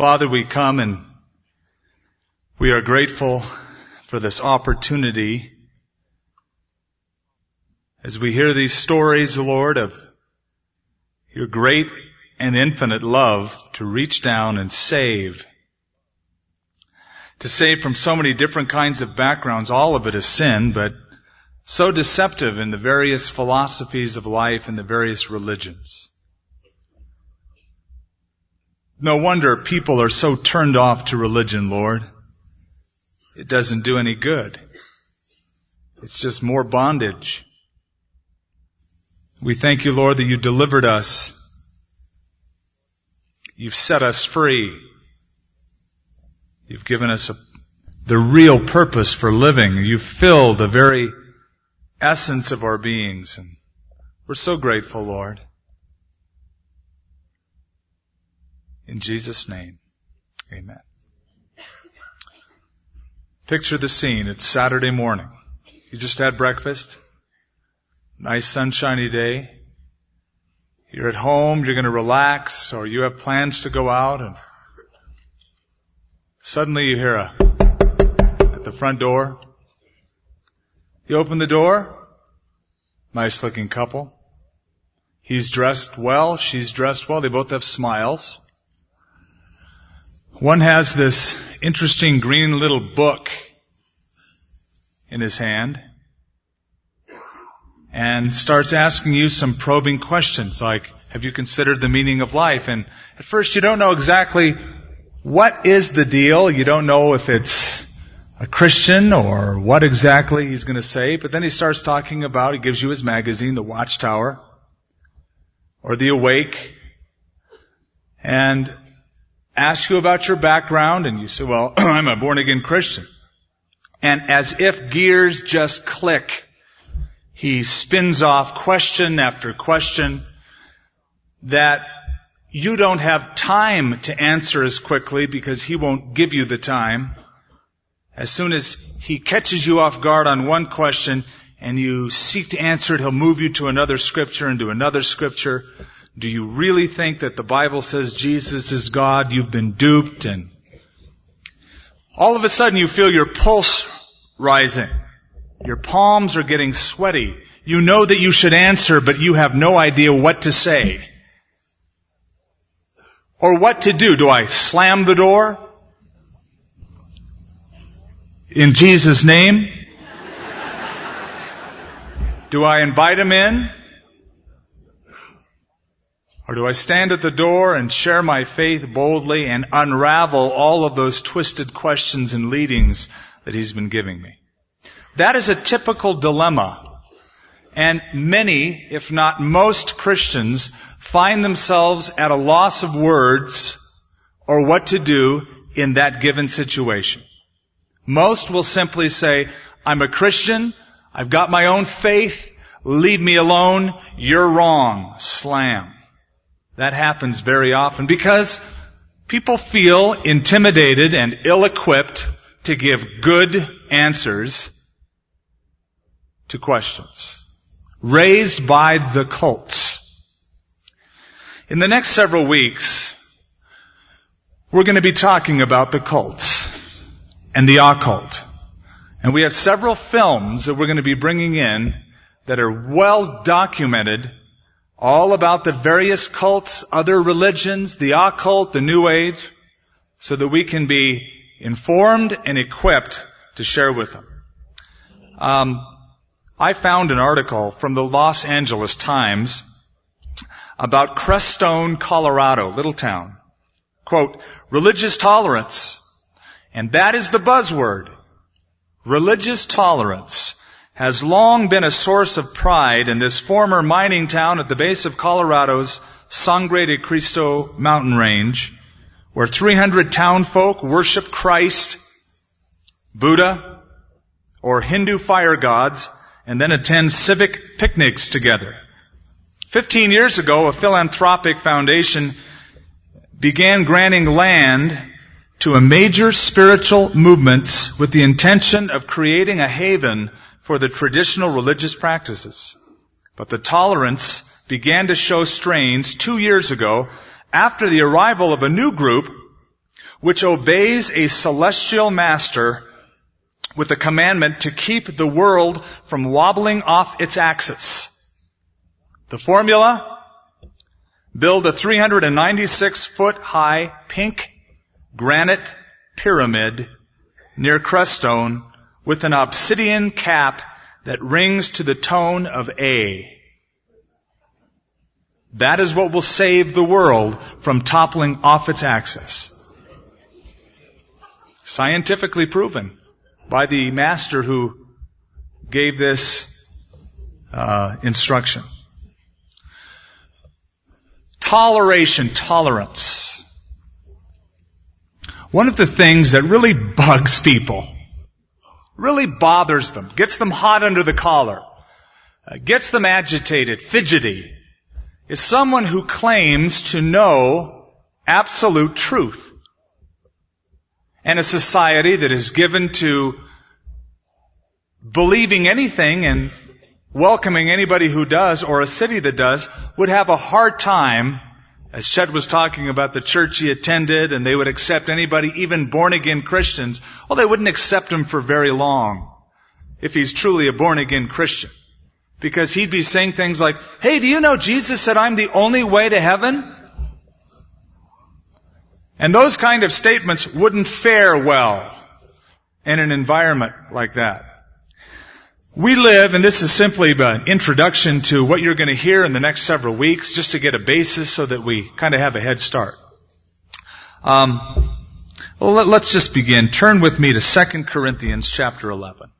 Father, we come and we are grateful for this opportunity as we hear these stories, Lord, of your great and infinite love to reach down and save. To save from so many different kinds of backgrounds, all of it is sin, but so deceptive in the various philosophies of life and the various religions. No wonder people are so turned off to religion, Lord. It doesn't do any good. It's just more bondage. We thank you, Lord, that you delivered us. You've set us free. You've given us a, the real purpose for living. You've filled the very essence of our beings. And we're so grateful, Lord. In Jesus' name, amen. Picture the scene. It's Saturday morning. You just had breakfast. Nice sunshiny day. You're at home, you're going to relax, or you have plans to go out, and suddenly you hear a at the front door. You open the door. Nice looking couple. He's dressed well, she's dressed well, they both have smiles. One has this interesting green little book in his hand and starts asking you some probing questions like, have you considered the meaning of life? And at first you don't know exactly what is the deal. You don't know if it's a Christian or what exactly he's going to say. But then he starts talking about, he gives you his magazine, The Watchtower or The Awake and asks you about your background and you say, well, I'm a born again Christian. And as if gears just click, he spins off question after question that you don't have time to answer as quickly because he won't give you the time. As soon as he catches you off guard on one question and you seek to answer it, he'll move you to another scripture and to another scripture. Do you really think that the Bible says Jesus is God? You've been duped and all of a sudden you feel your pulse rising. Your palms are getting sweaty. You know that you should answer, but you have no idea what to say. Or what to do. Do I slam the door? In Jesus' name? Do I invite him in? Or do I stand at the door and share my faith boldly and unravel all of those twisted questions and leadings that he's been giving me? That is a typical dilemma. And many, if not most Christians, find themselves at a loss of words or what to do in that given situation. Most will simply say, I'm a Christian, I've got my own faith, leave me alone, you're wrong, slam. That happens very often because people feel intimidated and ill-equipped to give good answers to questions raised by the cults. In the next several weeks, we're going to be talking about the cults and the occult. And we have several films that we're going to be bringing in that are well documented all about the various cults, other religions, the occult, the new age, so that we can be informed and equipped to share with them. Um, I found an article from the Los Angeles Times about Crestone, Colorado, little town. Quote, religious tolerance. And that is the buzzword. Religious tolerance has long been a source of pride in this former mining town at the base of Colorado's Sangre de Cristo mountain range, where 300 townfolk worship Christ, Buddha, or Hindu fire gods and then attend civic picnics together. Fifteen years ago, a philanthropic foundation began granting land to a major spiritual movements with the intention of creating a haven for the traditional religious practices. But the tolerance began to show strains two years ago after the arrival of a new group which obeys a celestial master with the commandment to keep the world from wobbling off its axis. The formula? Build a 396 foot high pink granite pyramid near Crestone with an obsidian cap that rings to the tone of A. That is what will save the world from toppling off its axis. Scientifically proven by the master who gave this uh, instruction. Toleration, tolerance. One of the things that really bugs people, really bothers them, gets them hot under the collar, uh, gets them agitated, fidgety, is someone who claims to know absolute truth. And a society that is given to believing anything and welcoming anybody who does, or a city that does, would have a hard time, as Chet was talking about the church he attended, and they would accept anybody, even born again Christians. Well, they wouldn't accept him for very long, if he's truly a born again Christian. Because he'd be saying things like, hey, do you know Jesus said I'm the only way to heaven? And those kind of statements wouldn't fare well in an environment like that. We live, and this is simply an introduction to what you're going to hear in the next several weeks, just to get a basis so that we kind of have a head start. Um, well, let, us just begin. Turn with me to 2 Corinthians chapter 11.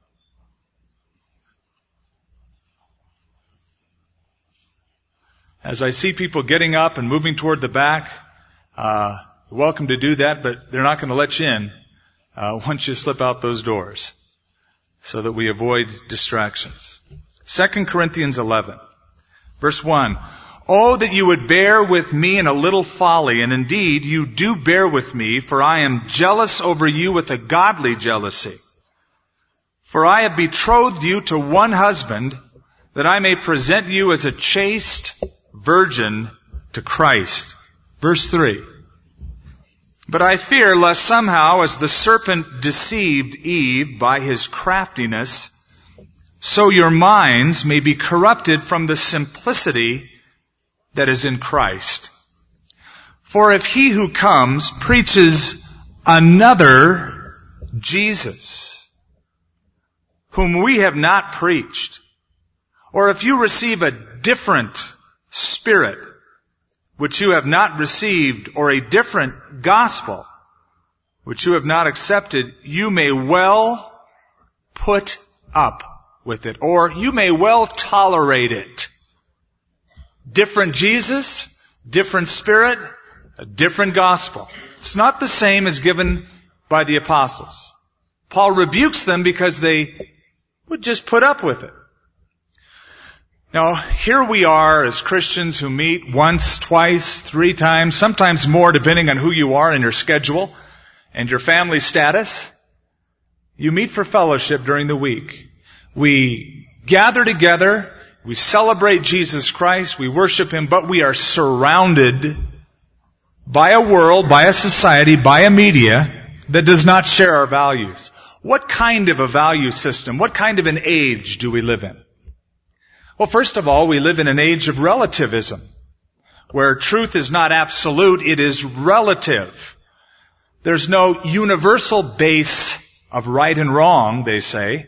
As I see people getting up and moving toward the back, uh, welcome to do that, but they're not going to let you in uh, once you slip out those doors so that we avoid distractions. 2 Corinthians 11, verse 1. Oh, that you would bear with me in a little folly, and indeed you do bear with me, for I am jealous over you with a godly jealousy. For I have betrothed you to one husband, that I may present you as a chaste virgin to Christ. Verse 3. But I fear lest somehow as the serpent deceived Eve by his craftiness, so your minds may be corrupted from the simplicity that is in Christ. For if he who comes preaches another Jesus, whom we have not preached, or if you receive a different spirit, which you have not received, or a different gospel, which you have not accepted, you may well put up with it, or you may well tolerate it. Different Jesus, different spirit, a different gospel. It's not the same as given by the apostles. Paul rebukes them because they would just put up with it. Now, here we are as Christians who meet once, twice, three times, sometimes more depending on who you are and your schedule and your family status. You meet for fellowship during the week. We gather together, we celebrate Jesus Christ, we worship Him, but we are surrounded by a world, by a society, by a media that does not share our values. What kind of a value system, what kind of an age do we live in? Well, first of all, we live in an age of relativism, where truth is not absolute, it is relative. There's no universal base of right and wrong, they say.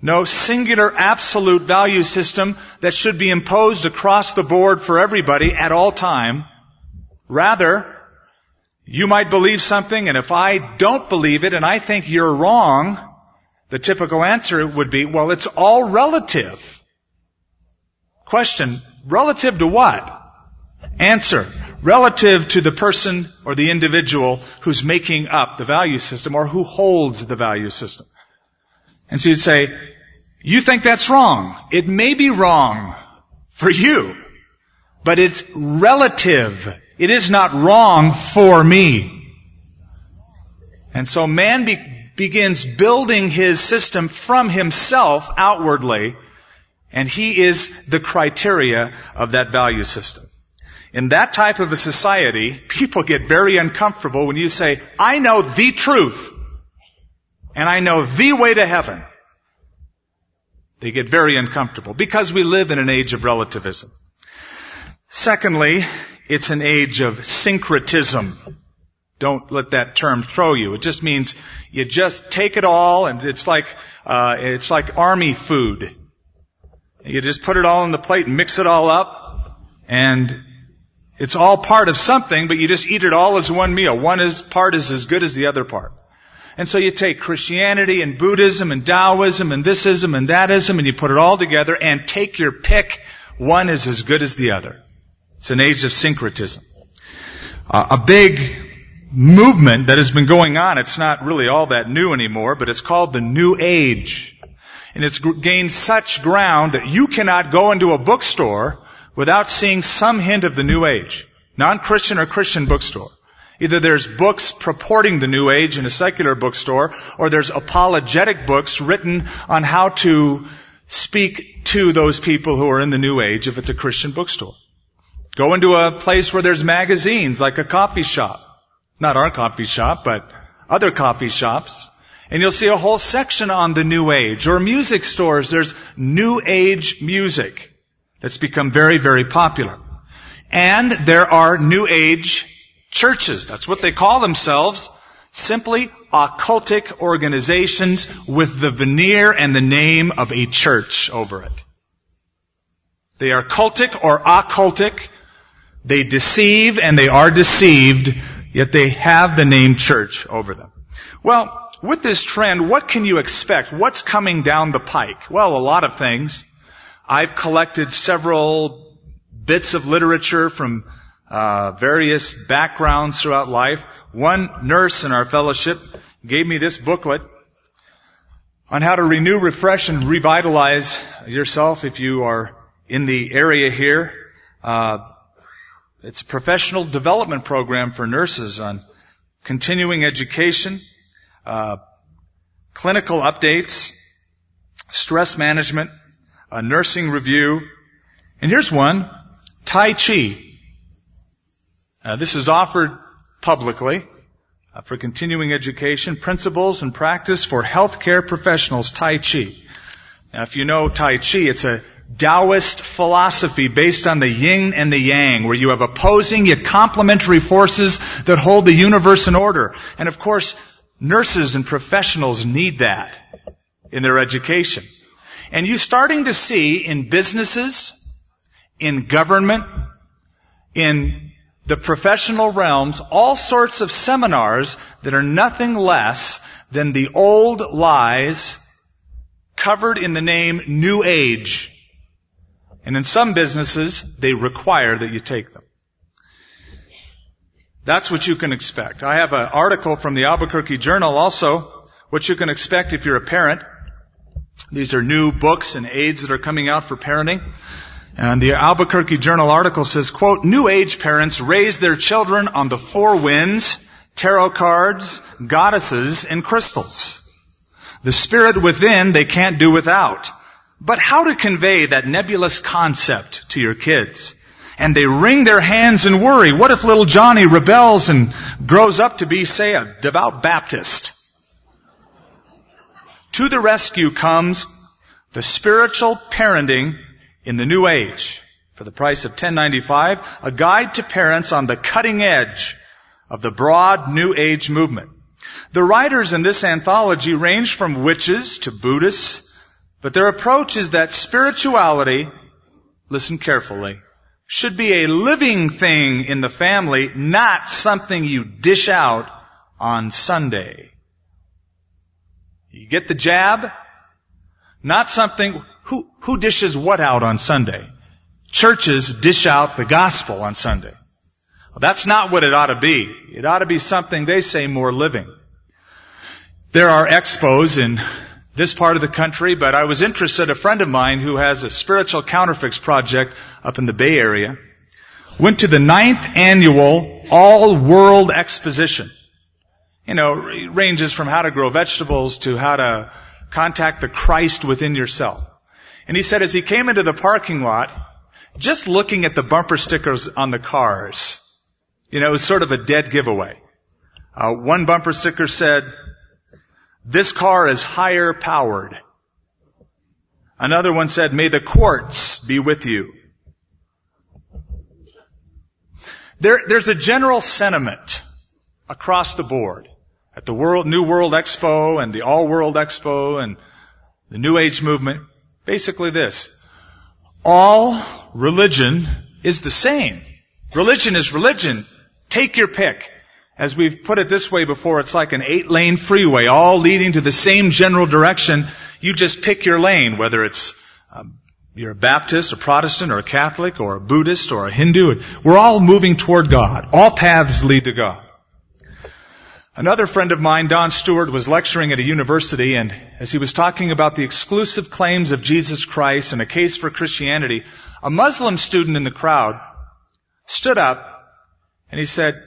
No singular absolute value system that should be imposed across the board for everybody at all time. Rather, you might believe something and if I don't believe it and I think you're wrong, the typical answer would be, well, it's all relative. Question, relative to what? Answer, relative to the person or the individual who's making up the value system or who holds the value system. And so you'd say, you think that's wrong. It may be wrong for you, but it's relative. It is not wrong for me. And so man be- begins building his system from himself outwardly and he is the criteria of that value system. In that type of a society, people get very uncomfortable when you say, I know the truth, and I know the way to heaven. They get very uncomfortable because we live in an age of relativism. Secondly, it's an age of syncretism. Don't let that term throw you. It just means you just take it all and it's like, uh, it's like army food. You just put it all on the plate and mix it all up and it's all part of something, but you just eat it all as one meal. One is, part is as good as the other part. And so you take Christianity and Buddhism and Taoism and thisism and thatism and you put it all together and take your pick. One is as good as the other. It's an age of syncretism. Uh, a big movement that has been going on, it's not really all that new anymore, but it's called the New Age. And it's gained such ground that you cannot go into a bookstore without seeing some hint of the New Age. Non-Christian or Christian bookstore. Either there's books purporting the New Age in a secular bookstore, or there's apologetic books written on how to speak to those people who are in the New Age if it's a Christian bookstore. Go into a place where there's magazines, like a coffee shop. Not our coffee shop, but other coffee shops. And you'll see a whole section on the New Age. Or music stores, there's New Age music that's become very, very popular. And there are New Age churches. That's what they call themselves. Simply occultic organizations with the veneer and the name of a church over it. They are cultic or occultic. They deceive and they are deceived, yet they have the name church over them. Well, with this trend, what can you expect? What's coming down the pike? Well, a lot of things. I've collected several bits of literature from uh, various backgrounds throughout life. One nurse in our fellowship gave me this booklet on how to renew, refresh, and revitalize yourself if you are in the area here. Uh, it's a professional development program for nurses on continuing education, uh, clinical updates, stress management, a nursing review, and here's one, Tai Chi. Uh, this is offered publicly uh, for continuing education, principles and practice for healthcare professionals, Tai Chi. Now, if you know Tai Chi, it's a Taoist philosophy based on the yin and the yang, where you have opposing yet complementary forces that hold the universe in order. And of course, nurses and professionals need that in their education. And you're starting to see in businesses, in government, in the professional realms, all sorts of seminars that are nothing less than the old lies covered in the name New Age. And in some businesses, they require that you take them. That's what you can expect. I have an article from the Albuquerque Journal also, what you can expect if you're a parent. These are new books and aids that are coming out for parenting. And the Albuquerque Journal article says, quote, New age parents raise their children on the four winds, tarot cards, goddesses, and crystals. The spirit within they can't do without. But how to convey that nebulous concept to your kids? And they wring their hands and worry. What if little Johnny rebels and grows up to be, say, a devout Baptist? To the rescue comes the spiritual parenting in the new age for the price of 1095, a guide to parents on the cutting edge of the broad new age movement. The writers in this anthology range from witches to Buddhists, but their approach is that spirituality, listen carefully, should be a living thing in the family, not something you dish out on Sunday. You get the jab? Not something, who, who dishes what out on Sunday? Churches dish out the gospel on Sunday. Well, that's not what it ought to be. It ought to be something they say more living. There are expos in this part of the country, but I was interested, a friend of mine who has a spiritual counterfeits project up in the Bay Area, went to the ninth annual All World Exposition you know, ranges from how to grow vegetables to how to contact the Christ within yourself. And he said as he came into the parking lot, just looking at the bumper stickers on the cars, you know, it was sort of a dead giveaway. Uh, one bumper sticker said, this car is higher powered. Another one said, may the quartz be with you. There, there's a general sentiment across the board at the World, New World Expo and the All World Expo and the New Age movement. Basically this. All religion is the same. Religion is religion. Take your pick. As we've put it this way before, it's like an eight lane freeway, all leading to the same general direction. You just pick your lane, whether it's um, you're a Baptist, a Protestant, or a Catholic, or a Buddhist, or a Hindu. We're all moving toward God. All paths lead to God. Another friend of mine, Don Stewart, was lecturing at a university and as he was talking about the exclusive claims of Jesus Christ and a case for Christianity, a Muslim student in the crowd stood up and he said,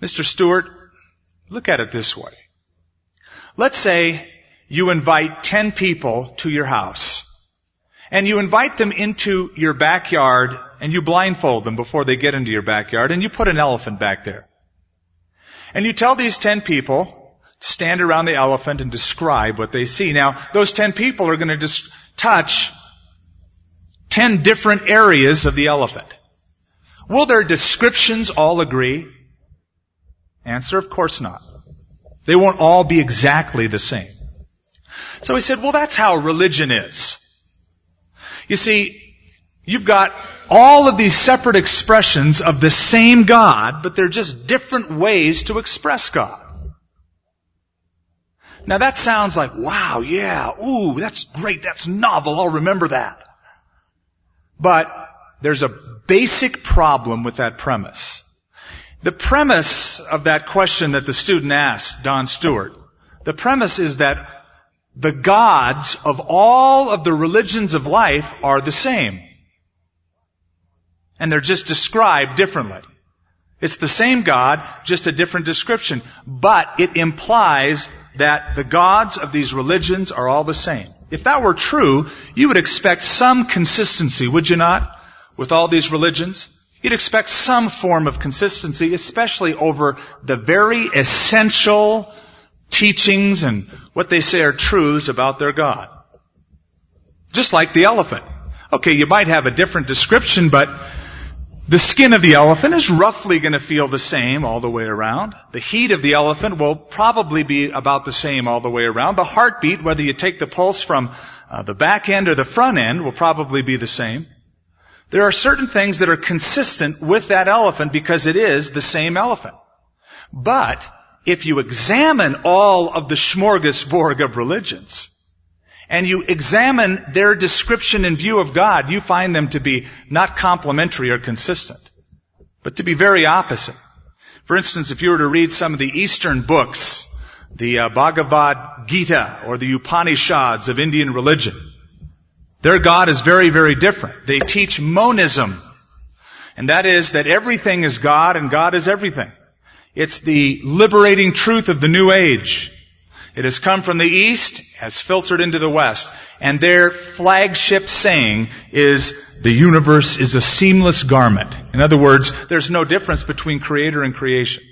Mr. Stewart, look at it this way. Let's say you invite 10 people to your house and you invite them into your backyard and you blindfold them before they get into your backyard and you put an elephant back there. And you tell these ten people to stand around the elephant and describe what they see. Now, those ten people are going to just touch ten different areas of the elephant. Will their descriptions all agree? Answer, of course not. They won't all be exactly the same. So he said, well, that's how religion is. You see, You've got all of these separate expressions of the same God, but they're just different ways to express God. Now that sounds like, wow, yeah, ooh, that's great, that's novel, I'll remember that. But there's a basic problem with that premise. The premise of that question that the student asked, Don Stewart, the premise is that the gods of all of the religions of life are the same. And they're just described differently. It's the same God, just a different description. But it implies that the gods of these religions are all the same. If that were true, you would expect some consistency, would you not? With all these religions? You'd expect some form of consistency, especially over the very essential teachings and what they say are truths about their God. Just like the elephant. Okay, you might have a different description, but the skin of the elephant is roughly going to feel the same all the way around. The heat of the elephant will probably be about the same all the way around. The heartbeat, whether you take the pulse from uh, the back end or the front end, will probably be the same. There are certain things that are consistent with that elephant because it is the same elephant. But if you examine all of the smorgasbord of religions, and you examine their description and view of God, you find them to be not complementary or consistent, but to be very opposite. For instance, if you were to read some of the Eastern books, the uh, Bhagavad Gita or the Upanishads of Indian religion, their God is very, very different. They teach monism, and that is that everything is God and God is everything. It's the liberating truth of the New Age. It has come from the east, has filtered into the west, and their flagship saying is, the universe is a seamless garment. In other words, there's no difference between creator and creation.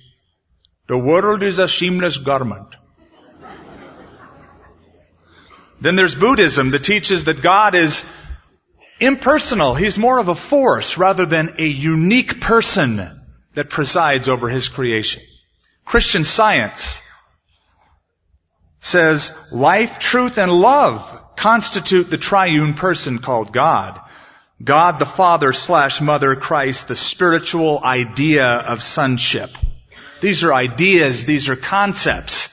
The world is a seamless garment. Then there's Buddhism that teaches that God is impersonal. He's more of a force rather than a unique person that presides over his creation. Christian science says life, truth, and love constitute the triune person called God. God the Father slash Mother Christ, the spiritual idea of sonship. These are ideas, these are concepts,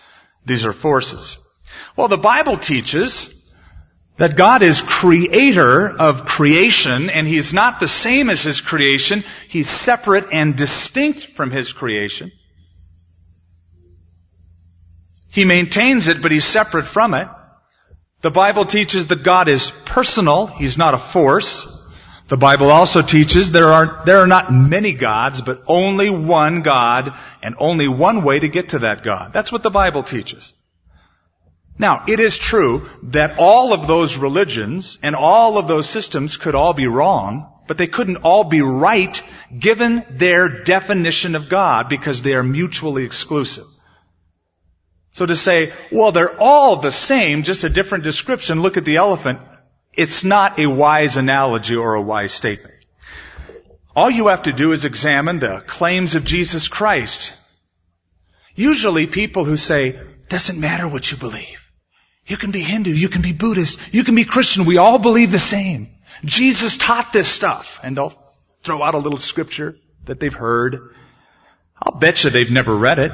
these are forces. Well, the Bible teaches that God is creator of creation and He's not the same as His creation. He's separate and distinct from His creation. He maintains it, but he's separate from it. The Bible teaches that God is personal. He's not a force. The Bible also teaches there are, there are not many gods, but only one God and only one way to get to that God. That's what the Bible teaches. Now, it is true that all of those religions and all of those systems could all be wrong, but they couldn't all be right given their definition of God because they are mutually exclusive. So to say, well, they're all the same, just a different description, look at the elephant, it's not a wise analogy or a wise statement. All you have to do is examine the claims of Jesus Christ. Usually people who say, doesn't matter what you believe. You can be Hindu, you can be Buddhist, you can be Christian, we all believe the same. Jesus taught this stuff. And they'll throw out a little scripture that they've heard. I'll bet you they've never read it.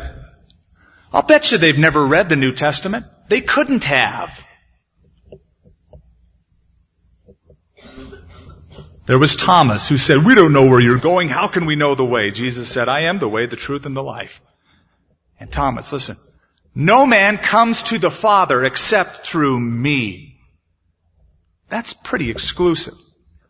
I'll bet you they've never read the New Testament. They couldn't have. There was Thomas who said, we don't know where you're going. How can we know the way? Jesus said, I am the way, the truth, and the life. And Thomas, listen, no man comes to the Father except through me. That's pretty exclusive.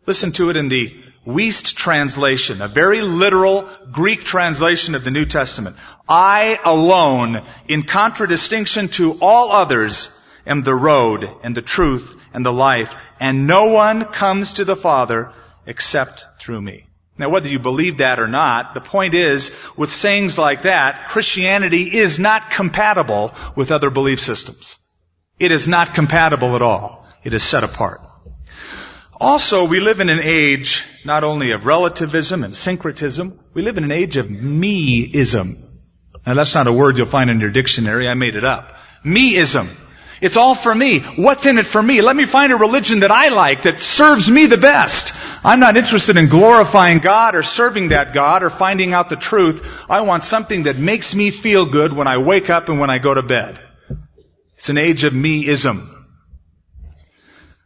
Listen to it in the Wuest translation, a very literal Greek translation of the New Testament. I alone, in contradistinction to all others, am the road and the truth and the life, and no one comes to the Father except through me. Now whether you believe that or not, the point is, with sayings like that, Christianity is not compatible with other belief systems. It is not compatible at all. It is set apart. Also, we live in an age not only of relativism and syncretism, we live in an age of meism. Now that's not a word you'll find in your dictionary, I made it up. Meism. It's all for me. What's in it for me? Let me find a religion that I like, that serves me the best. I'm not interested in glorifying God or serving that God or finding out the truth. I want something that makes me feel good when I wake up and when I go to bed. It's an age of me-ism.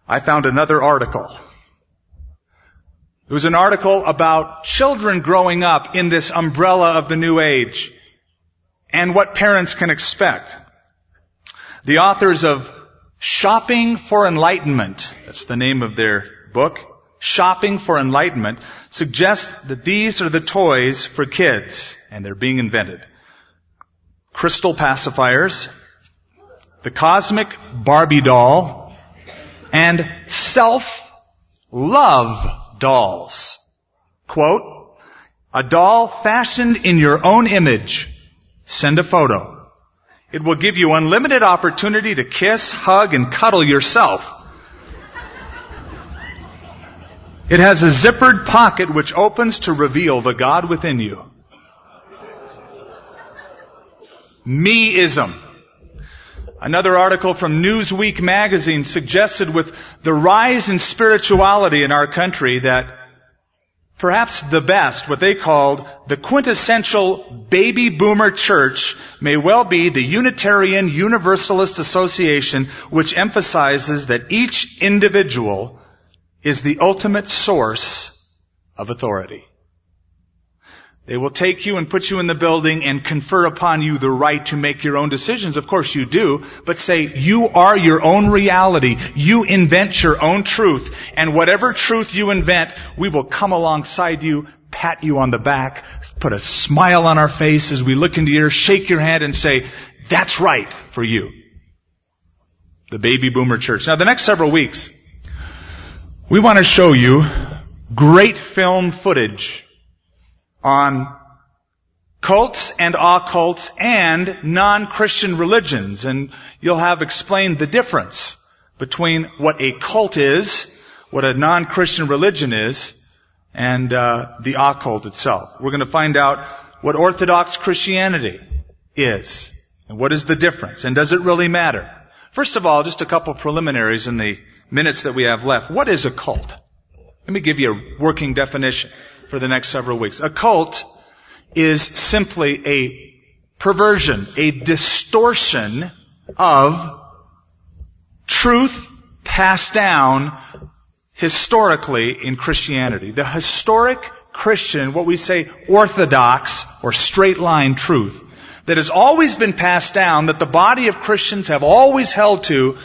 I found another article. It was an article about children growing up in this umbrella of the new age and what parents can expect. The authors of Shopping for Enlightenment, that's the name of their book, Shopping for Enlightenment, suggest that these are the toys for kids, and they're being invented. Crystal pacifiers, the cosmic Barbie doll, and self-love dolls. Quote, a doll fashioned in your own image. Send a photo. It will give you unlimited opportunity to kiss, hug, and cuddle yourself. It has a zippered pocket which opens to reveal the God within you. Me-ism. Another article from Newsweek magazine suggested with the rise in spirituality in our country that perhaps the best, what they called the quintessential baby boomer church may well be the Unitarian Universalist Association, which emphasizes that each individual is the ultimate source of authority. They will take you and put you in the building and confer upon you the right to make your own decisions. Of course you do, but say you are your own reality. You invent your own truth. And whatever truth you invent, we will come alongside you, pat you on the back, put a smile on our face as we look into your, shake your hand and say, that's right for you. The baby boomer church. Now the next several weeks, we want to show you great film footage on cults and occults and non-Christian religions. And you'll have explained the difference between what a cult is, what a non-Christian religion is, and uh, the occult itself. We're going to find out what Orthodox Christianity is, and what is the difference, and does it really matter? First of all, just a couple preliminaries in the minutes that we have left. What is a cult? Let me give you a working definition for the next several weeks. A cult is simply a perversion, a distortion of truth passed down historically in Christianity. The historic Christian, what we say orthodox or straight line truth, that has always been passed down, that the body of Christians have always held to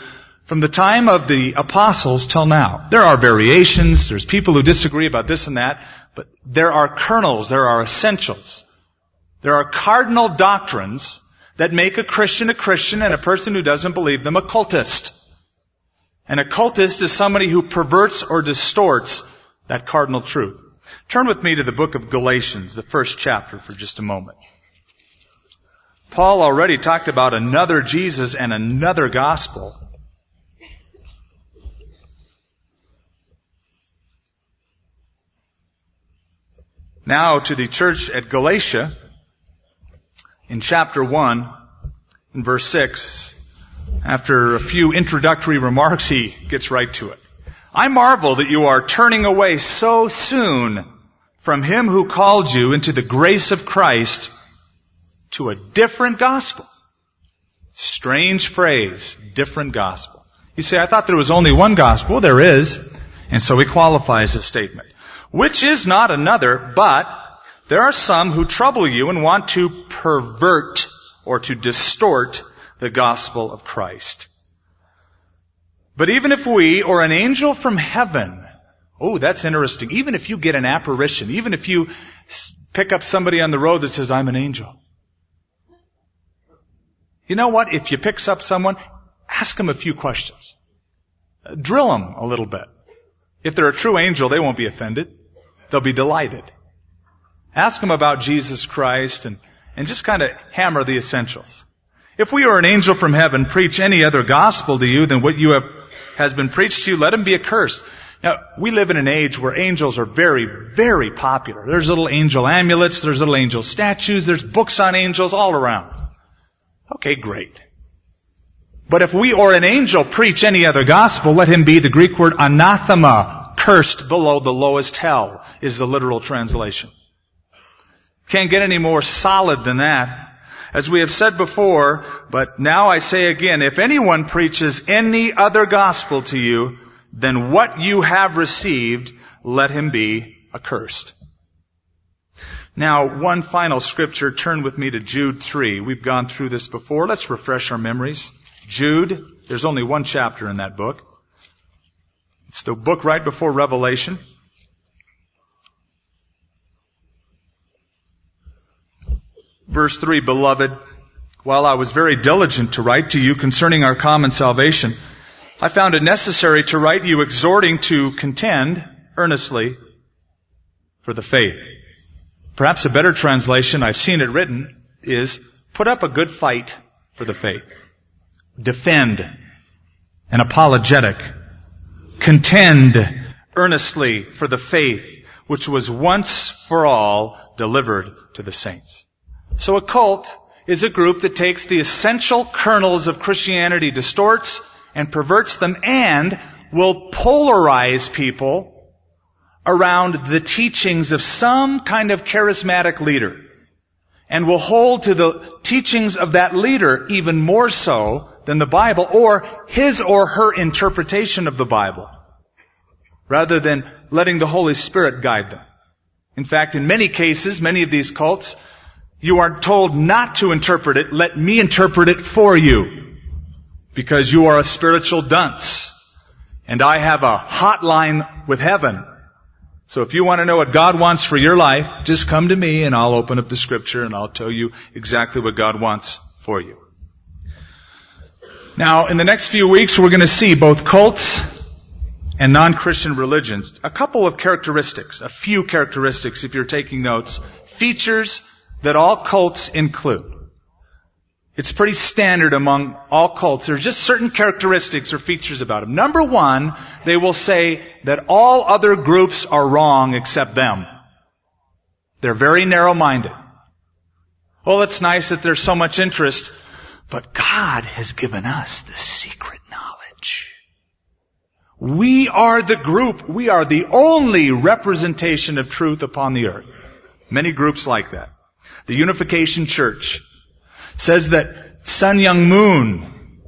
from the time of the apostles till now. There are variations, there's people who disagree about this and that, but there are kernels, there are essentials. There are cardinal doctrines that make a Christian a Christian and a person who doesn't believe them a cultist. An occultist is somebody who perverts or distorts that cardinal truth. Turn with me to the book of Galatians, the first chapter for just a moment. Paul already talked about another Jesus and another gospel. Now to the church at Galatia, in chapter 1, in verse 6, after a few introductory remarks, he gets right to it. I marvel that you are turning away so soon from him who called you into the grace of Christ to a different gospel. Strange phrase, different gospel. You say, I thought there was only one gospel. There is. And so he qualifies the statement. Which is not another, but there are some who trouble you and want to pervert or to distort the gospel of Christ. But even if we or an angel from heaven, oh, that's interesting. Even if you get an apparition, even if you pick up somebody on the road that says, I'm an angel. You know what? If you pick up someone, ask them a few questions. Drill them a little bit. If they're a true angel, they won't be offended. They'll be delighted. Ask them about Jesus Christ and, and just kind of hammer the essentials. If we or an angel from heaven preach any other gospel to you than what you have, has been preached to you, let him be accursed. Now, we live in an age where angels are very, very popular. There's little angel amulets, there's little angel statues, there's books on angels all around. Okay, great. But if we or an angel preach any other gospel, let him be the Greek word anathema, cursed below the lowest hell, is the literal translation. Can't get any more solid than that. As we have said before, but now I say again, if anyone preaches any other gospel to you than what you have received, let him be accursed. Now, one final scripture, turn with me to Jude 3. We've gone through this before. Let's refresh our memories. Jude, there's only one chapter in that book. It's the book right before Revelation. Verse 3, Beloved, while I was very diligent to write to you concerning our common salvation, I found it necessary to write you exhorting to contend earnestly for the faith. Perhaps a better translation, I've seen it written, is put up a good fight for the faith. Defend an apologetic. Contend earnestly for the faith which was once for all delivered to the saints. So a cult is a group that takes the essential kernels of Christianity, distorts and perverts them, and will polarize people around the teachings of some kind of charismatic leader. And will hold to the teachings of that leader even more so than the Bible or his or her interpretation of the Bible. Rather than letting the Holy Spirit guide them. In fact, in many cases, many of these cults you are told not to interpret it. Let me interpret it for you. Because you are a spiritual dunce. And I have a hotline with heaven. So if you want to know what God wants for your life, just come to me and I'll open up the scripture and I'll tell you exactly what God wants for you. Now, in the next few weeks, we're going to see both cults and non-Christian religions. A couple of characteristics, a few characteristics if you're taking notes, features that all cults include. It's pretty standard among all cults. There are just certain characteristics or features about them. Number one, they will say that all other groups are wrong except them. They're very narrow-minded. Well, it's nice that there's so much interest, but God has given us the secret knowledge. We are the group, we are the only representation of truth upon the earth. Many groups like that the Unification Church, says that Sun Myung Moon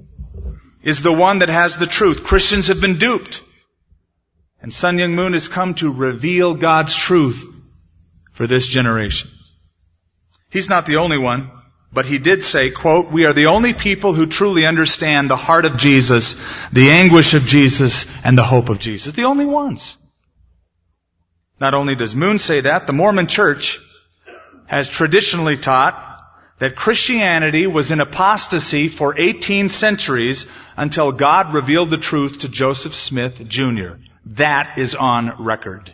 is the one that has the truth. Christians have been duped. And Sun Myung Moon has come to reveal God's truth for this generation. He's not the only one, but he did say, quote, we are the only people who truly understand the heart of Jesus, the anguish of Jesus, and the hope of Jesus. The only ones. Not only does Moon say that, the Mormon church has traditionally taught that Christianity was in apostasy for 18 centuries until God revealed the truth to Joseph Smith Jr. That is on record.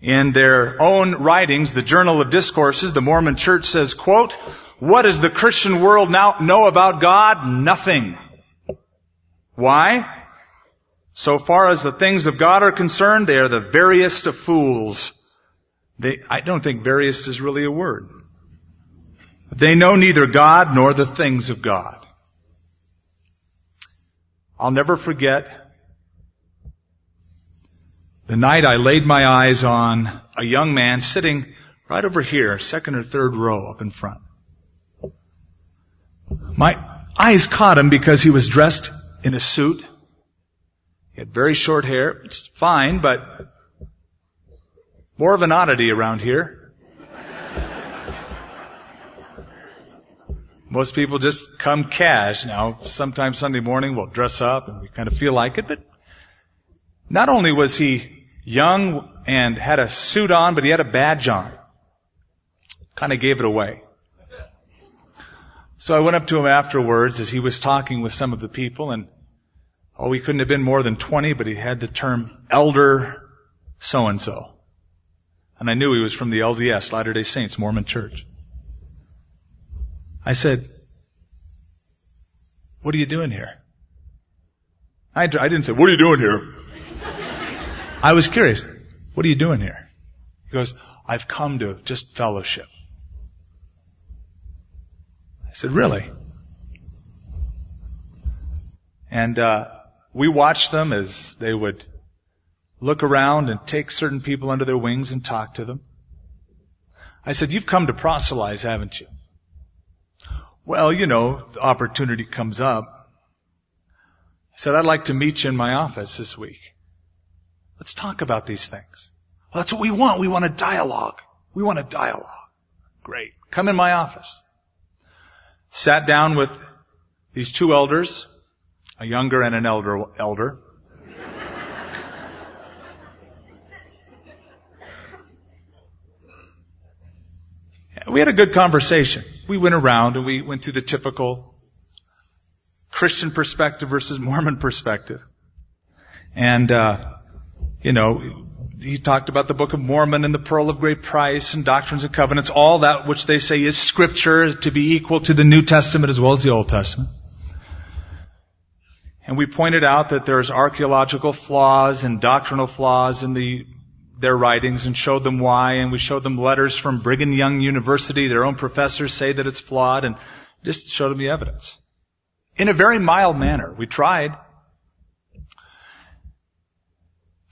In their own writings, the Journal of Discourses, the Mormon Church says, quote, what does the Christian world now know about God? Nothing. Why? So far as the things of God are concerned, they are the veriest of fools. They, I don't think veriest is really a word. They know neither God nor the things of God. I'll never forget the night I laid my eyes on a young man sitting right over here, second or third row up in front. My eyes caught him because he was dressed in a suit. He had very short hair. It's fine, but more of an oddity around here. Most people just come cash. Now, sometimes Sunday morning we'll dress up and we kind of feel like it, but not only was he young and had a suit on, but he had a badge on. Kind of gave it away. So I went up to him afterwards as he was talking with some of the people and, oh, he couldn't have been more than 20, but he had the term elder so and so. And I knew he was from the LDS, Latter-day Saints Mormon Church. I said, what are you doing here? I didn't say, what are you doing here? I was curious. What are you doing here? He goes, I've come to just fellowship. I said, really? And, uh, we watched them as they would look around and take certain people under their wings and talk to them. I said, you've come to proselytize, haven't you? Well, you know, the opportunity comes up. I said, I'd like to meet you in my office this week. Let's talk about these things. Well, that's what we want. We want a dialogue. We want a dialogue. Great. Come in my office. Sat down with these two elders, a younger and an elder, elder. we had a good conversation. We went around and we went through the typical Christian perspective versus Mormon perspective. And, uh, you know, he talked about the Book of Mormon and the Pearl of Great Price and Doctrines and Covenants, all that which they say is scripture to be equal to the New Testament as well as the Old Testament. And we pointed out that there's archaeological flaws and doctrinal flaws in the their writings and showed them why, and we showed them letters from Brigham Young University. Their own professors say that it's flawed, and just showed them the evidence. In a very mild manner. We tried.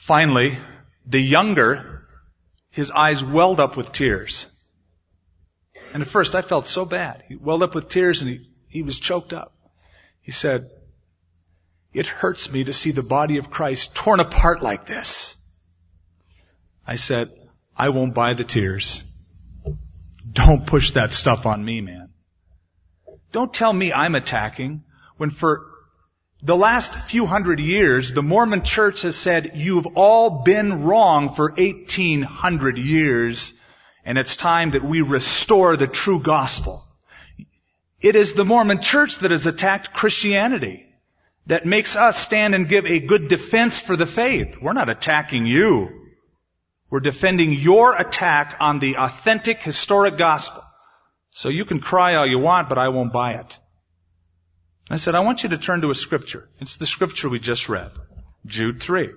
Finally, the younger, his eyes welled up with tears. And at first I felt so bad. He welled up with tears and he, he was choked up. He said, it hurts me to see the body of Christ torn apart like this. I said, I won't buy the tears. Don't push that stuff on me, man. Don't tell me I'm attacking when for the last few hundred years, the Mormon church has said, you've all been wrong for 1800 years, and it's time that we restore the true gospel. It is the Mormon church that has attacked Christianity, that makes us stand and give a good defense for the faith. We're not attacking you. We're defending your attack on the authentic historic gospel. So you can cry all you want, but I won't buy it. I said, I want you to turn to a scripture. It's the scripture we just read. Jude 3.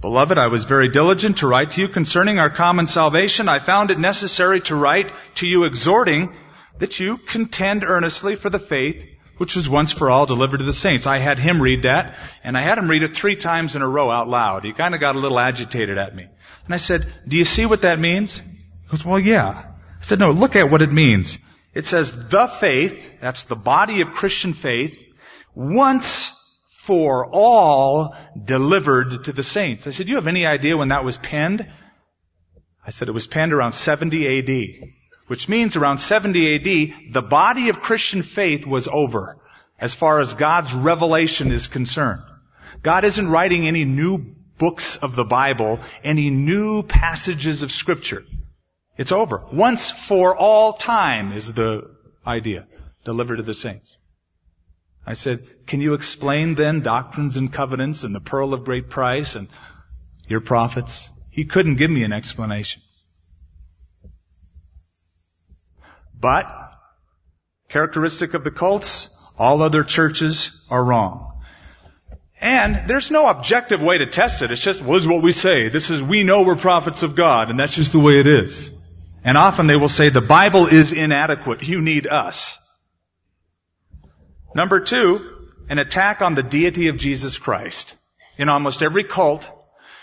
Beloved, I was very diligent to write to you concerning our common salvation. I found it necessary to write to you exhorting that you contend earnestly for the faith which was once for all delivered to the saints. I had him read that, and I had him read it three times in a row out loud. He kind of got a little agitated at me. And I said, do you see what that means? He goes, well, yeah. I said, no, look at what it means. It says, the faith, that's the body of Christian faith, once for all delivered to the saints. I said, do you have any idea when that was penned? I said, it was penned around 70 AD. Which means around 70 AD, the body of Christian faith was over as far as God's revelation is concerned. God isn't writing any new books of the Bible, any new passages of scripture. It's over. Once for all time is the idea delivered to the saints. I said, can you explain then doctrines and covenants and the pearl of great price and your prophets? He couldn't give me an explanation. But, characteristic of the cults, all other churches are wrong. And there's no objective way to test it. It's just, this is what we say. This is, we know we're prophets of God, and that's just the way it is. And often they will say, the Bible is inadequate. You need us. Number two, an attack on the deity of Jesus Christ. In almost every cult,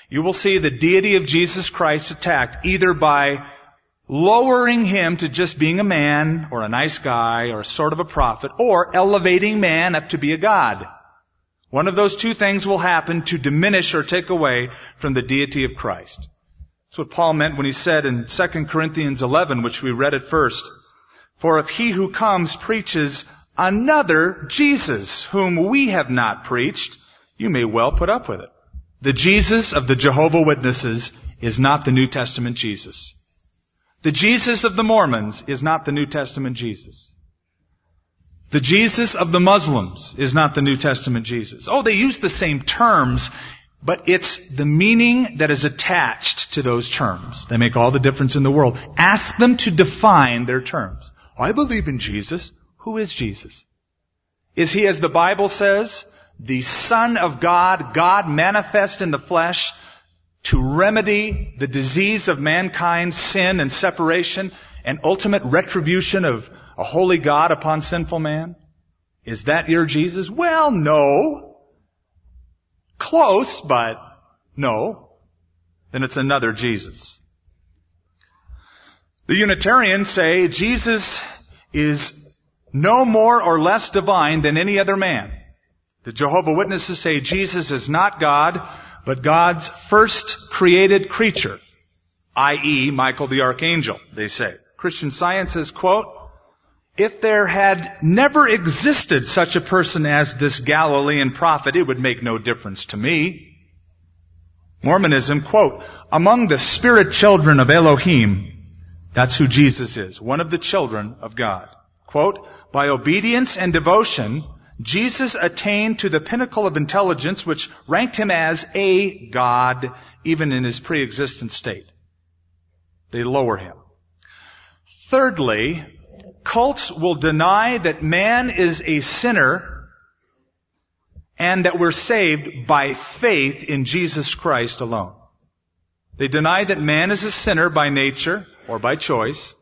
you will see the deity of Jesus Christ attacked either by lowering him to just being a man or a nice guy or sort of a prophet or elevating man up to be a god. One of those two things will happen to diminish or take away from the deity of Christ. That's what Paul meant when he said in 2 Corinthians 11, which we read at first, For if he who comes preaches another Jesus, whom we have not preached, you may well put up with it. The Jesus of the Jehovah Witnesses is not the New Testament Jesus. The Jesus of the Mormons is not the New Testament Jesus. The Jesus of the Muslims is not the New Testament Jesus. Oh, they use the same terms, but it's the meaning that is attached to those terms. They make all the difference in the world. Ask them to define their terms. I believe in Jesus. Who is Jesus? Is he, as the Bible says, the Son of God, God manifest in the flesh to remedy the disease of mankind, sin and separation, and ultimate retribution of a holy God upon sinful man? Is that your Jesus? Well, no. Close, but no. Then it's another Jesus. The Unitarians say Jesus is no more or less divine than any other man. The Jehovah Witnesses say Jesus is not God, but God's first created creature, i.e. Michael the Archangel, they say. Christian Science says, quote, if there had never existed such a person as this Galilean prophet, it would make no difference to me. Mormonism, quote, among the spirit children of Elohim, that's who Jesus is, one of the children of God. Quote, by obedience and devotion, Jesus attained to the pinnacle of intelligence which ranked him as a God even in his pre-existent state. They lower him. Thirdly, cults will deny that man is a sinner and that we're saved by faith in Jesus Christ alone. They deny that man is a sinner by nature or by choice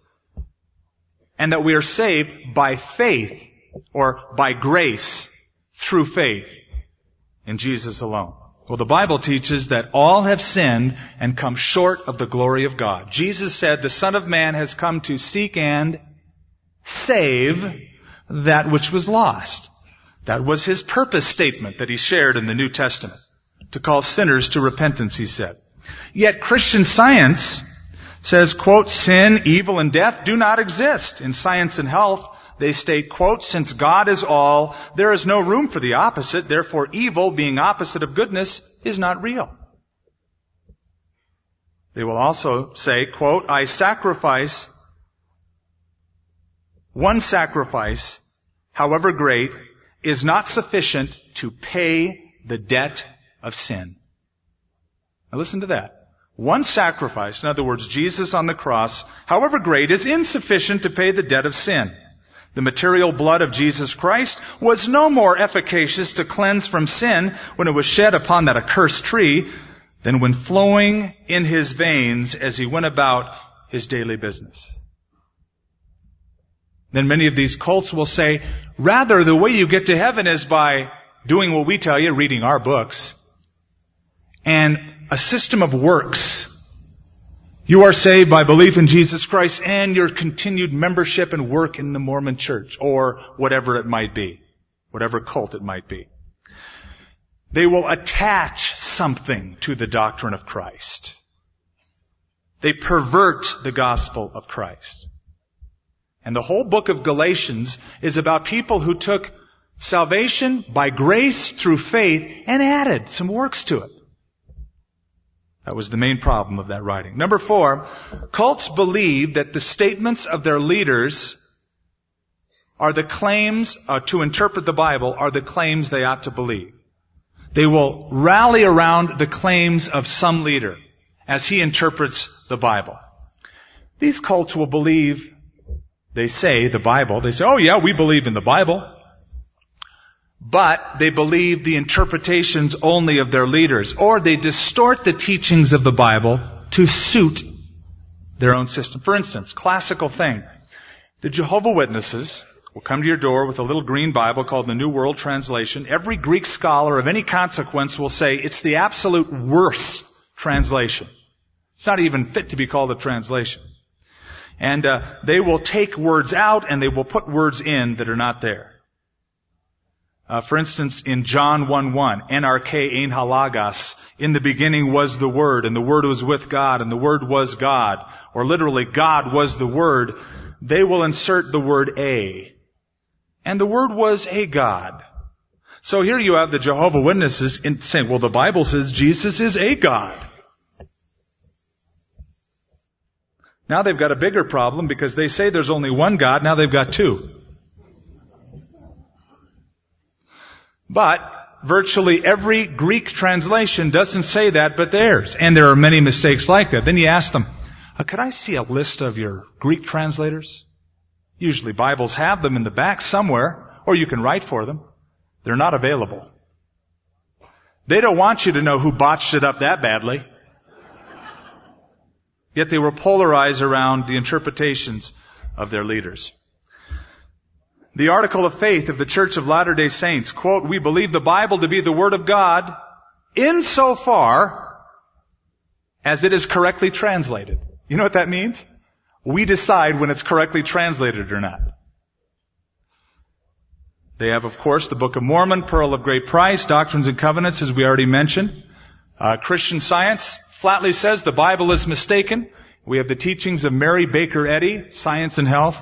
and that we are saved by faith or by grace through faith in Jesus alone. Well, the Bible teaches that all have sinned and come short of the glory of God. Jesus said the Son of Man has come to seek and save that which was lost. That was his purpose statement that he shared in the New Testament. To call sinners to repentance, he said. Yet Christian science says, quote, sin, evil, and death do not exist. In science and health, they state, quote, since God is all, there is no room for the opposite, therefore evil, being opposite of goodness, is not real. They will also say, quote, I sacrifice one sacrifice, however great, is not sufficient to pay the debt of sin. Now listen to that. One sacrifice, in other words, Jesus on the cross, however great, is insufficient to pay the debt of sin. The material blood of Jesus Christ was no more efficacious to cleanse from sin when it was shed upon that accursed tree than when flowing in his veins as he went about his daily business. Then many of these cults will say, rather the way you get to heaven is by doing what we tell you, reading our books, and a system of works. You are saved by belief in Jesus Christ and your continued membership and work in the Mormon church, or whatever it might be, whatever cult it might be. They will attach something to the doctrine of Christ. They pervert the gospel of Christ. And the whole book of Galatians is about people who took salvation by grace through faith and added some works to it. That was the main problem of that writing. Number four, cults believe that the statements of their leaders are the claims uh, to interpret the Bible are the claims they ought to believe. They will rally around the claims of some leader as he interprets the Bible. These cults will believe, they say, the Bible. They say, oh yeah, we believe in the Bible. But they believe the interpretations only of their leaders, or they distort the teachings of the Bible to suit their own system. For instance, classical thing. The Jehovah Witnesses will come to your door with a little green Bible called the New World Translation. Every Greek scholar of any consequence will say it's the absolute worst translation. It's not even fit to be called a translation. And uh, they will take words out and they will put words in that are not there. Uh, for instance, in John 1:1, En arche en ho logos, in the beginning was the Word, and the Word was with God, and the Word was God, or literally, God was the Word. They will insert the word a, and the Word was a God. So here you have the Jehovah Witnesses saying, well, the Bible says Jesus is a God. Now they've got a bigger problem because they say there's only one God, now they've got two. But virtually every Greek translation doesn't say that but theirs. And there are many mistakes like that. Then you ask them, uh, could I see a list of your Greek translators? Usually Bibles have them in the back somewhere, or you can write for them. They're not available. They don't want you to know who botched it up that badly. Yet they were polarized around the interpretations of their leaders. The article of faith of the Church of Latter-day Saints, quote, we believe the Bible to be the Word of God insofar as it is correctly translated. You know what that means? We decide when it's correctly translated or not. They have, of course, the Book of Mormon, Pearl of Great Price, Doctrines and Covenants, as we already mentioned. Uh, Christian Science, flatly says the Bible is mistaken. We have the teachings of Mary Baker Eddy, Science and Health,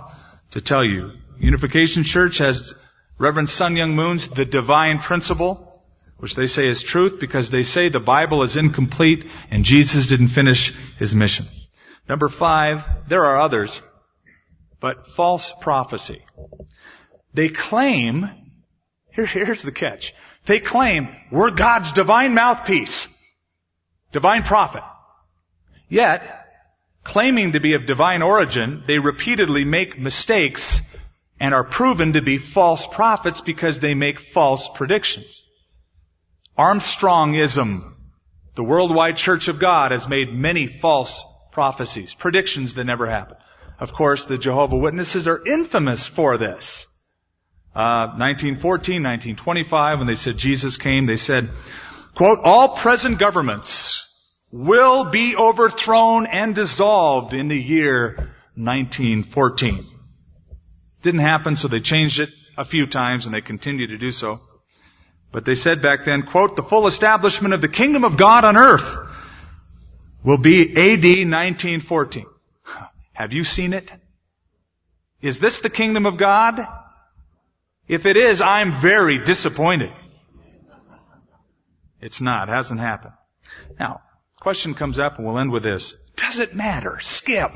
to tell you. Unification Church has Reverend Sun Myung Moon's The Divine Principle, which they say is truth because they say the Bible is incomplete and Jesus didn't finish his mission. Number five, there are others, but false prophecy. They claim, here, here's the catch. They claim we're God's divine mouthpiece. Divine prophet. Yet, claiming to be of divine origin, they repeatedly make mistakes and are proven to be false prophets because they make false predictions. Armstrongism, the worldwide church of God, has made many false prophecies, predictions that never happened. Of course, the Jehovah Witnesses are infamous for this. Uh, 1914, 1925, when they said Jesus came, they said, Quote, all present governments will be overthrown and dissolved in the year 1914. Didn't happen, so they changed it a few times and they continue to do so. But they said back then, quote, the full establishment of the kingdom of God on earth will be AD 1914. Have you seen it? Is this the kingdom of God? If it is, I'm very disappointed. It's not. It hasn't happened. Now, question comes up and we'll end with this. Does it matter? Skip.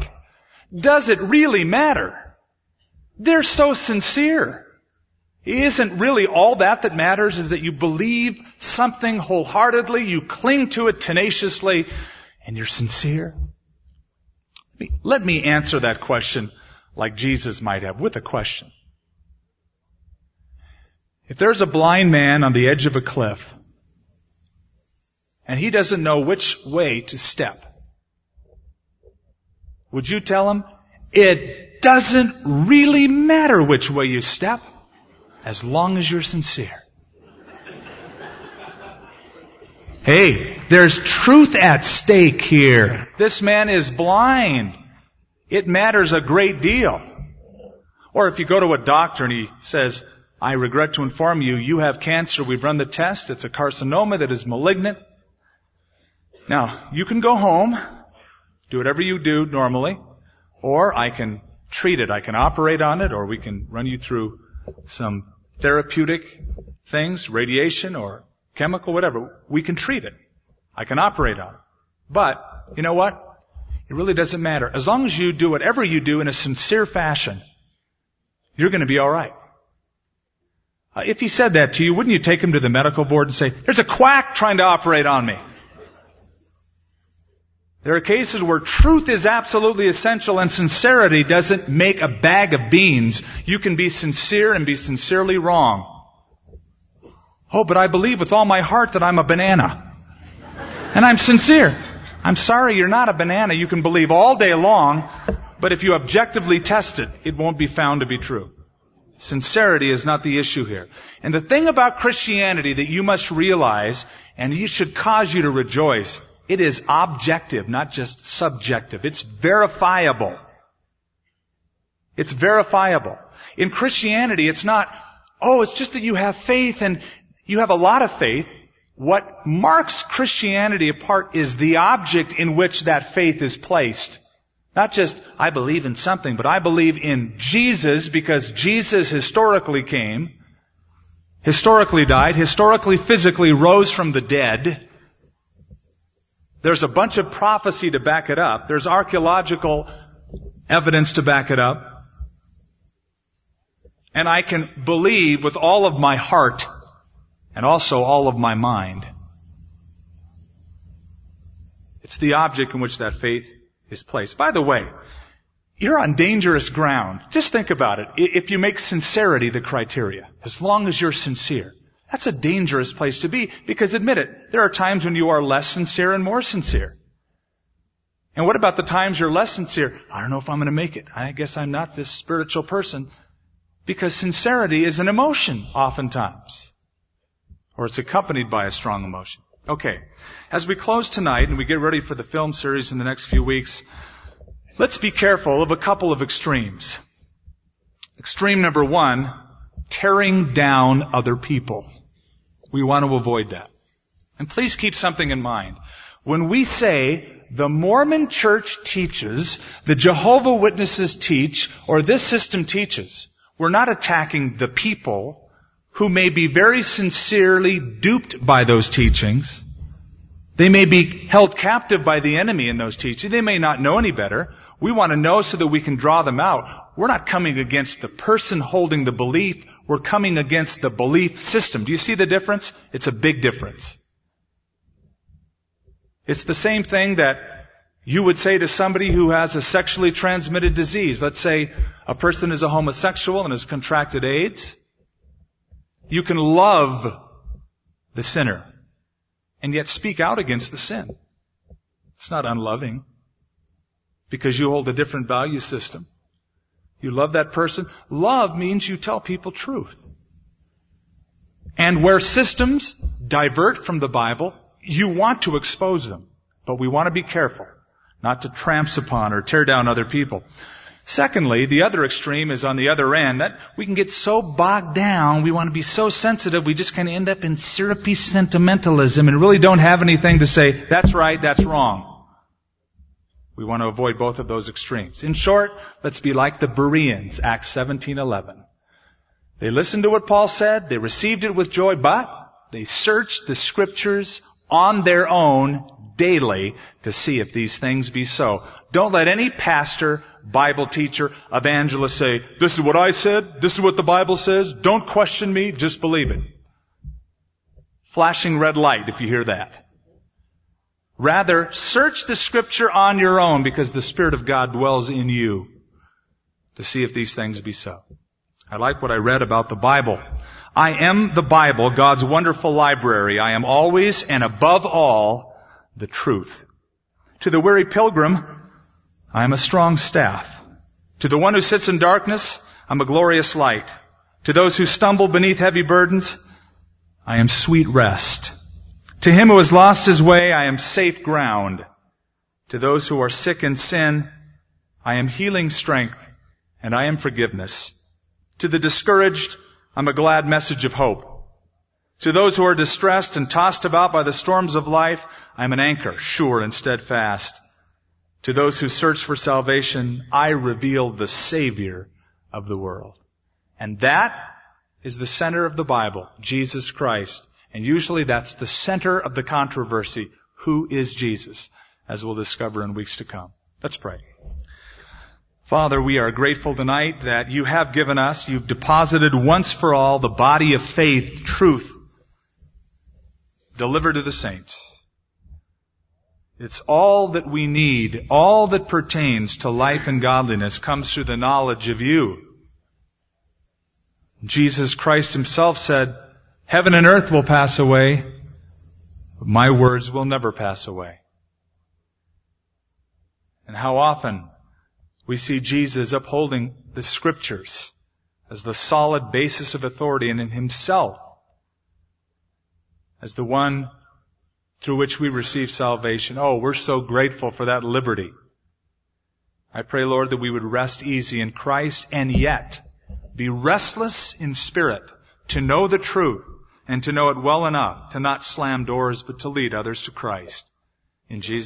Does it really matter? They're so sincere. Isn't really all that that matters is that you believe something wholeheartedly, you cling to it tenaciously, and you're sincere? Let me answer that question like Jesus might have with a question. If there's a blind man on the edge of a cliff and he doesn't know which way to step. Would you tell him? It doesn't really matter which way you step as long as you're sincere. Hey, there's truth at stake here. This man is blind. It matters a great deal. Or if you go to a doctor and he says, I regret to inform you, you have cancer. We've run the test. It's a carcinoma that is malignant. Now, you can go home, do whatever you do normally, or I can treat it. I can operate on it, or we can run you through some therapeutic things, radiation or chemical, whatever. We can treat it. I can operate on it. But, you know what? It really doesn't matter. As long as you do whatever you do in a sincere fashion, you're going to be alright. Uh, if he said that to you, wouldn't you take him to the medical board and say, there's a quack trying to operate on me? There are cases where truth is absolutely essential and sincerity doesn't make a bag of beans. You can be sincere and be sincerely wrong. Oh, but I believe with all my heart that I'm a banana. And I'm sincere. I'm sorry you're not a banana. You can believe all day long, but if you objectively test it, it won't be found to be true. Sincerity is not the issue here. And the thing about Christianity that you must realize, and it should cause you to rejoice, it is objective, not just subjective. It's verifiable. It's verifiable. In Christianity, it's not, oh, it's just that you have faith and you have a lot of faith. What marks Christianity apart is the object in which that faith is placed. Not just, I believe in something, but I believe in Jesus because Jesus historically came, historically died, historically physically rose from the dead. There's a bunch of prophecy to back it up. There's archaeological evidence to back it up. And I can believe with all of my heart and also all of my mind. It's the object in which that faith is placed. By the way, you're on dangerous ground. Just think about it. If you make sincerity the criteria, as long as you're sincere, that's a dangerous place to be because admit it, there are times when you are less sincere and more sincere. And what about the times you're less sincere? I don't know if I'm going to make it. I guess I'm not this spiritual person. Because sincerity is an emotion oftentimes. Or it's accompanied by a strong emotion. Okay. As we close tonight and we get ready for the film series in the next few weeks, let's be careful of a couple of extremes. Extreme number one, tearing down other people. We want to avoid that. And please keep something in mind. When we say the Mormon church teaches, the Jehovah Witnesses teach, or this system teaches, we're not attacking the people who may be very sincerely duped by those teachings. They may be held captive by the enemy in those teachings. They may not know any better. We want to know so that we can draw them out. We're not coming against the person holding the belief. We're coming against the belief system. Do you see the difference? It's a big difference. It's the same thing that you would say to somebody who has a sexually transmitted disease. Let's say a person is a homosexual and has contracted AIDS. You can love the sinner and yet speak out against the sin. It's not unloving because you hold a different value system. You love that person. Love means you tell people truth. And where systems divert from the Bible, you want to expose them. But we want to be careful not to tramps upon or tear down other people. Secondly, the other extreme is on the other end that we can get so bogged down, we want to be so sensitive, we just kind of end up in syrupy sentimentalism and really don't have anything to say, that's right, that's wrong. We want to avoid both of those extremes. In short, let's be like the Bereans, Acts 17:11. They listened to what Paul said, they received it with joy, but they searched the scriptures on their own daily to see if these things be so. Don't let any pastor, Bible teacher, evangelist say, this is what I said, this is what the Bible says, don't question me, just believe it. Flashing red light if you hear that. Rather, search the scripture on your own because the Spirit of God dwells in you to see if these things be so. I like what I read about the Bible. I am the Bible, God's wonderful library. I am always and above all the truth. To the weary pilgrim, I am a strong staff. To the one who sits in darkness, I'm a glorious light. To those who stumble beneath heavy burdens, I am sweet rest. To him who has lost his way, I am safe ground. To those who are sick in sin, I am healing strength and I am forgiveness. To the discouraged, I'm a glad message of hope. To those who are distressed and tossed about by the storms of life, I am an anchor, sure and steadfast. To those who search for salvation, I reveal the Savior of the world. And that is the center of the Bible, Jesus Christ. And usually that's the center of the controversy. Who is Jesus? as we'll discover in weeks to come. Let's pray. Father, we are grateful tonight that you have given us, you've deposited once for all the body of faith, truth, delivered to the saints. It's all that we need, all that pertains to life and godliness comes through the knowledge of you. Jesus Christ himself said, heaven and earth will pass away, but my words will never pass away. And how often we see Jesus upholding the scriptures as the solid basis of authority and in himself as the one through which we receive salvation. Oh, we're so grateful for that liberty. I pray, Lord, that we would rest easy in Christ and yet be restless in spirit to know the truth and to know it well enough to not slam doors but to lead others to Christ. In Jesus